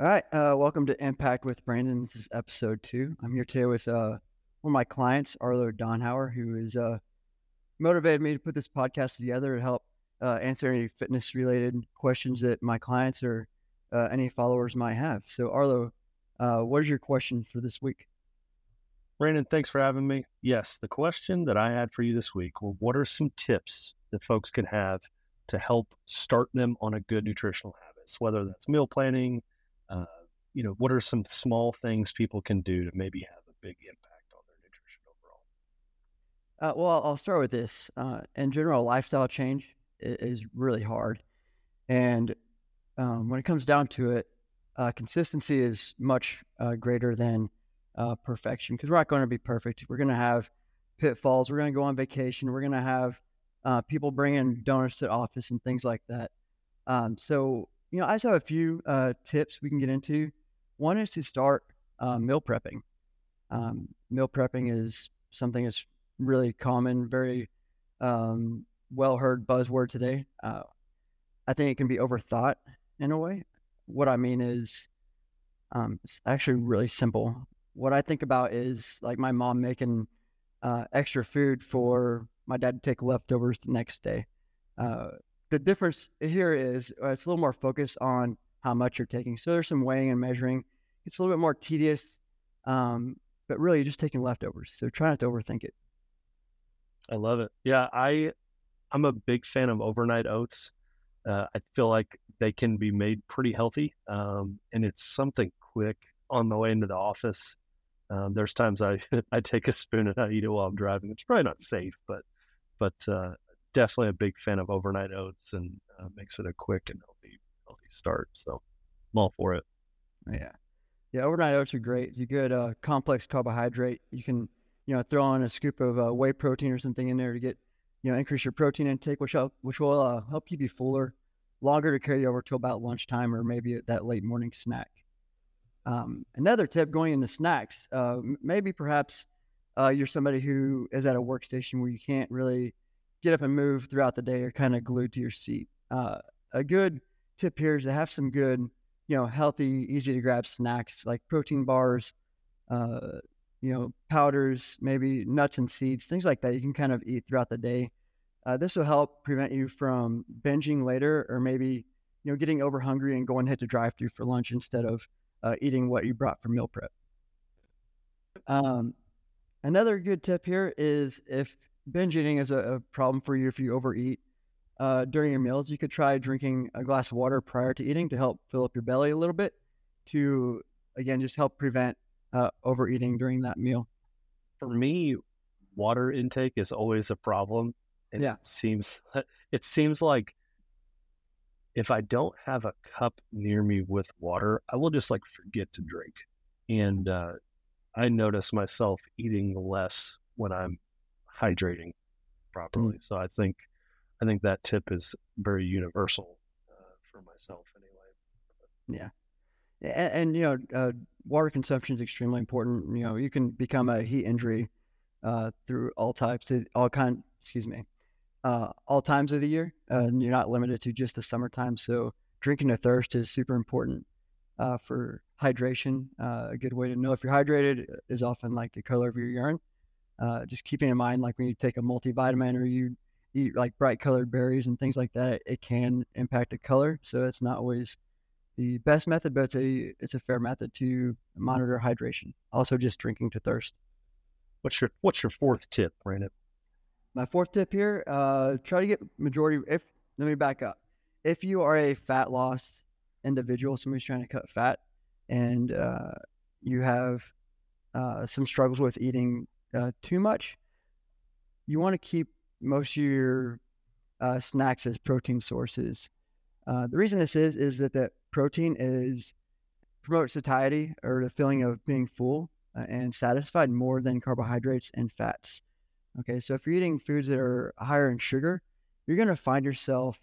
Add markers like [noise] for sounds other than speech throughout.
All right. Uh, welcome to Impact with Brandon. This is episode two. I'm here today with uh, one of my clients, Arlo Donhauer, who has uh, motivated me to put this podcast together to help uh, answer any fitness related questions that my clients or uh, any followers might have. So, Arlo, uh, what is your question for this week? Brandon, thanks for having me. Yes, the question that I had for you this week were what are some tips that folks can have to help start them on a good nutritional habits, whether that's meal planning, uh, you know, what are some small things people can do to maybe have a big impact on their nutrition overall? Uh, well, I'll start with this. Uh, in general, lifestyle change is, really hard. And um, when it comes down to it, uh, consistency is much uh, greater than uh, perfection because we're not going to be perfect. We're going to have pitfalls. We're going to go on vacation. We're going to have uh, people bringing donuts to office and things like that. Um, so, you know, I just have a few uh, tips we can get into. One is to start uh, meal prepping. Um, meal prepping is something that's really common, very um, well heard buzzword today. Uh, I think it can be overthought in a way. What I mean is, um, it's actually really simple what I think about is like my mom making uh, extra food for my dad to take leftovers the next day. Uh, the difference here is uh, it's a little more focused on how much you're taking. So there's some weighing and measuring. It's a little bit more tedious, um, but really you're just taking leftovers. So try not to overthink it. I love it. Yeah, I I'm a big fan of overnight oats. Uh, I feel like they can be made pretty healthy, um, and it's something quick on the way into the office. Um, there's times I [laughs] I take a spoon and I eat it while I'm driving. It's probably not safe, but but uh, definitely a big fan of overnight oats and uh, makes it a quick and healthy healthy start. So I'm all for it. Yeah, yeah. Overnight oats are great. It's a good uh, complex carbohydrate. You can you know throw on a scoop of uh, whey protein or something in there to get you know increase your protein intake, which help, which will uh, help you fuller longer to carry over to about lunchtime or maybe that late morning snack. Um, another tip going into snacks, uh, maybe perhaps uh, you're somebody who is at a workstation where you can't really get up and move throughout the day or kind of glued to your seat. Uh, a good tip here is to have some good, you know, healthy, easy to grab snacks like protein bars, uh, you know, powders, maybe nuts and seeds, things like that. You can kind of eat throughout the day. Uh, this will help prevent you from binging later or maybe, you know, getting over hungry and going hit the drive through for lunch instead of uh, eating what you brought for meal prep. Um, another good tip here is if binge eating is a, a problem for you, if you overeat uh, during your meals, you could try drinking a glass of water prior to eating to help fill up your belly a little bit to, again, just help prevent uh, overeating during that meal. For me, water intake is always a problem. And yeah. It seems, [laughs] it seems like if I don't have a cup near me with water, I will just like forget to drink. And uh, I notice myself eating less when I'm hydrating properly. Mm. So I think I think that tip is very universal uh, for myself anyway. Yeah. And, and you know, uh, water consumption is extremely important. You know, you can become a heat injury uh, through all types, of, all kind. Excuse me, uh, all times of the year. Uh, and you're not limited to just the summertime. So drinking to thirst is super important uh, for hydration. Uh, a good way to know if you're hydrated is often like the color of your urine. Uh, just keeping in mind, like when you take a multivitamin or you eat like bright colored berries and things like that, it can impact the color. So it's not always the best method, but it's a it's a fair method to monitor hydration. Also, just drinking to thirst. What's your What's your fourth tip, Brandon? My fourth tip here: uh, try to get majority. If let me back up. If you are a fat loss individual, somebody's trying to cut fat, and uh, you have uh, some struggles with eating uh, too much, you want to keep most of your uh, snacks as protein sources. Uh, the reason this is is that the protein is promotes satiety or the feeling of being full and satisfied more than carbohydrates and fats. Okay, so if you're eating foods that are higher in sugar, you're going to find yourself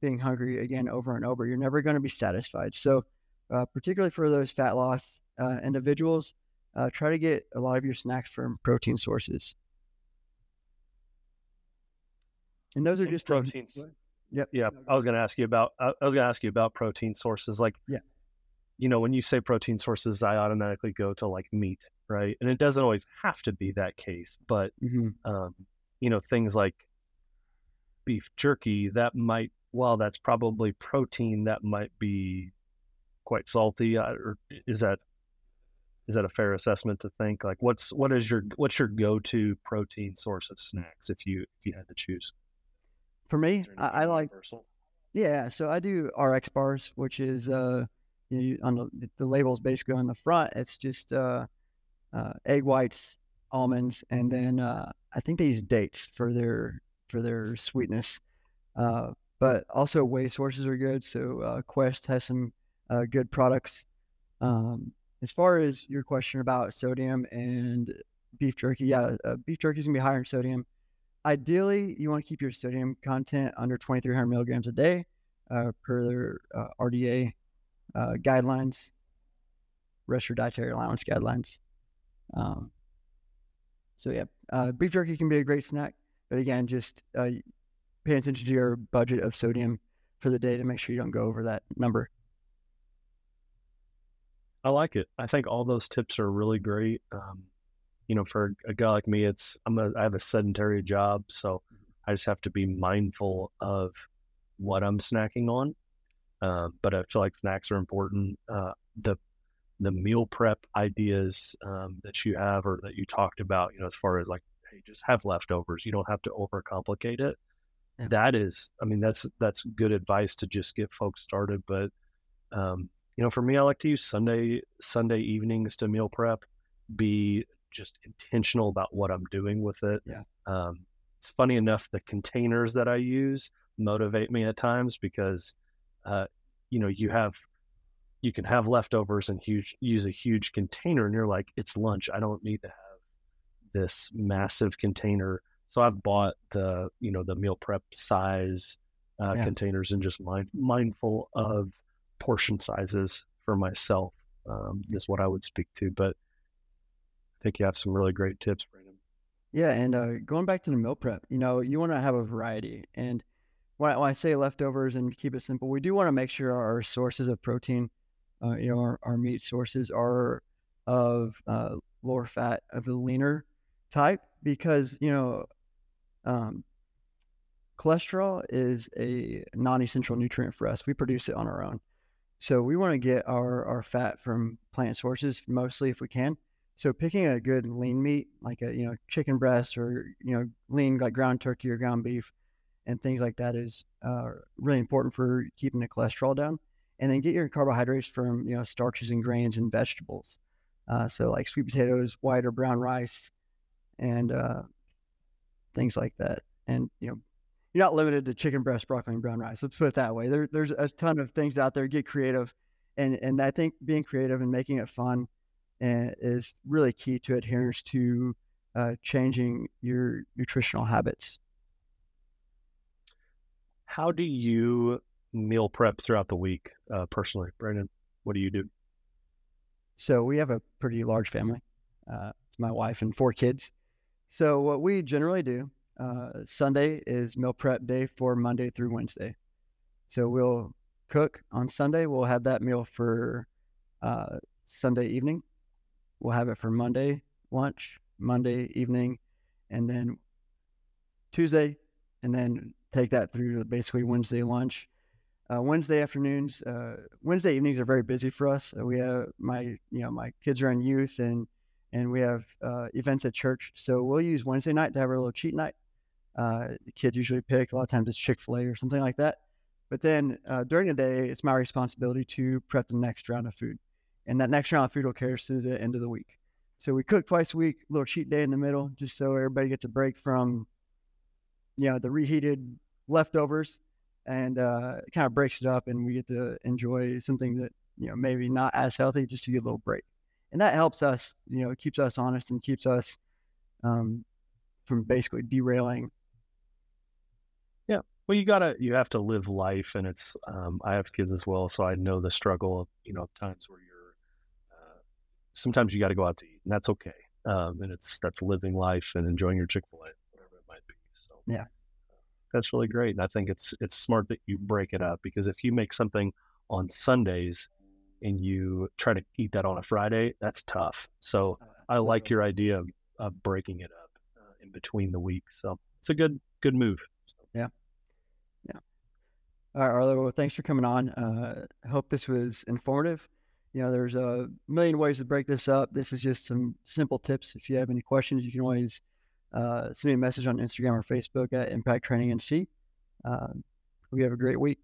being hungry again over and over. You're never going to be satisfied. So, uh, particularly for those fat loss uh, individuals, uh, try to get a lot of your snacks from protein sources. And those are just proteins. A, yep. Yeah, I was going to ask you about. I was going to ask you about protein sources. Like, yeah, you know, when you say protein sources, I automatically go to like meat, right? And it doesn't always have to be that case, but hmm um, you know, things like beef jerky that might, well, that's probably protein that might be quite salty. Or is that is that a fair assessment to think? Like, what's what is your what's your go to protein source of snacks if you if you had to choose? For me, I, I like universal? yeah. So I do RX bars, which is uh, you know, on the the labels basically on the front. It's just uh, uh, egg whites, almonds, and then uh, I think they use dates for their for their sweetness. Uh, but also whey sources are good. So uh, Quest has some uh, good products. Um, as far as your question about sodium and beef jerky, yeah, uh, beef jerky is gonna be higher in sodium. Ideally, you want to keep your sodium content under 2,300 milligrams a day, uh, per their uh, RDA uh, guidelines, rest your dietary allowance guidelines. Um, so yeah, uh, beef jerky can be a great snack, but again, just uh, pay attention to your budget of sodium for the day to make sure you don't go over that number. I like it. I think all those tips are really great. Um, you know, for a guy like me, it's I'm a I have a sedentary job, so I just have to be mindful of what I'm snacking on. Uh, but I feel like snacks are important. Uh, the the meal prep ideas um, that you have or that you talked about, you know, as far as like, hey, just have leftovers. You don't have to overcomplicate it. Yeah. That is, I mean, that's that's good advice to just get folks started. But um, you know, for me, I like to use Sunday Sunday evenings to meal prep. Be just intentional about what I'm doing with it. Yeah. Um, it's funny enough, the containers that I use motivate me at times because, uh, you know, you have you can have leftovers and huge use a huge container, and you're like, it's lunch. I don't need to have this massive container. So I've bought the you know the meal prep size uh, Yeah. containers and just mind, mindful of portion sizes for myself um, is what I would speak to. But I think you have some really great tips, Brandon. Yeah, and uh, going back to the meal prep, you know, you want to have a variety. And when I, when I say leftovers and keep it simple, we do want to make sure our sources of protein, uh, you know, our, our meat sources are of uh, lower fat, of the leaner type, because, you know, um, cholesterol is a non-essential nutrient for us. We produce it on our own. So we want to get our, our fat from plant sources mostly if we can. So picking a good lean meat, like a you know chicken breast or you know lean like ground turkey or ground beef, and things like that is uh, really important for keeping the cholesterol down. And then get your carbohydrates from you know starches and grains and vegetables. Uh, so like sweet potatoes, white or brown rice, and uh, things like that. And you know you're not limited to chicken breast, broccoli, and brown rice. Let's put it that way. There, there's a ton of things out there. Get creative, and and I think being creative and making it fun uh, is really key to adherence to uh, changing your nutritional habits. How do you meal prep throughout the week, uh, personally, Brandon? What do you do? So we have a pretty large family. Uh, it's my wife and four kids. So what we generally do, uh, Sunday is meal prep day for Monday through Wednesday. So we'll cook on Sunday. We'll have that meal for uh, Sunday evening. We'll have it for Monday lunch, Monday evening, and then Tuesday, and then take that through basically Wednesday lunch. Uh, Wednesday afternoons, uh, Wednesday evenings are very busy for us. We have my, you know, my kids are in youth and and we have uh, events at church. So we'll use Wednesday night to have our little cheat night. Uh, kids usually pick. A lot of times it's Chick Fil A or something like that. But then uh, during the day, it's my responsibility to prep the next round of food, and that next round of food will carry us through the end of the week. So we cook twice a week, a little cheat day in the middle, just so everybody gets a break from, you know, the reheated leftovers, and uh, it kind of breaks it up, and we get to enjoy something that you know maybe not as healthy, just to get a little break, and that helps us, you know, keeps us honest and keeps us um, from basically derailing. Well, you gotta, you have to live life, and it's. Um, I have kids as well, so I know the struggle of you know times where you're. Uh, sometimes you got to go out to eat, and that's okay. Um, and it's that's living life and enjoying your Chick Fil A, whatever it might be. So Yeah. that's really great, and I think it's it's smart that you break it up because if you make something on Sundays, and you try to eat that on a Friday, that's tough. So I like your idea of, of breaking it up uh, in between the weeks. So it's a good good move. All right, Arlo. Well, thanks for coming on. Uh, I hope this was informative. You know, there's a million ways to break this up. This is just some simple tips. If you have any questions, you can always uh, send me a message on Instagram or Facebook at Impact Training NC. Uh, we have a great week.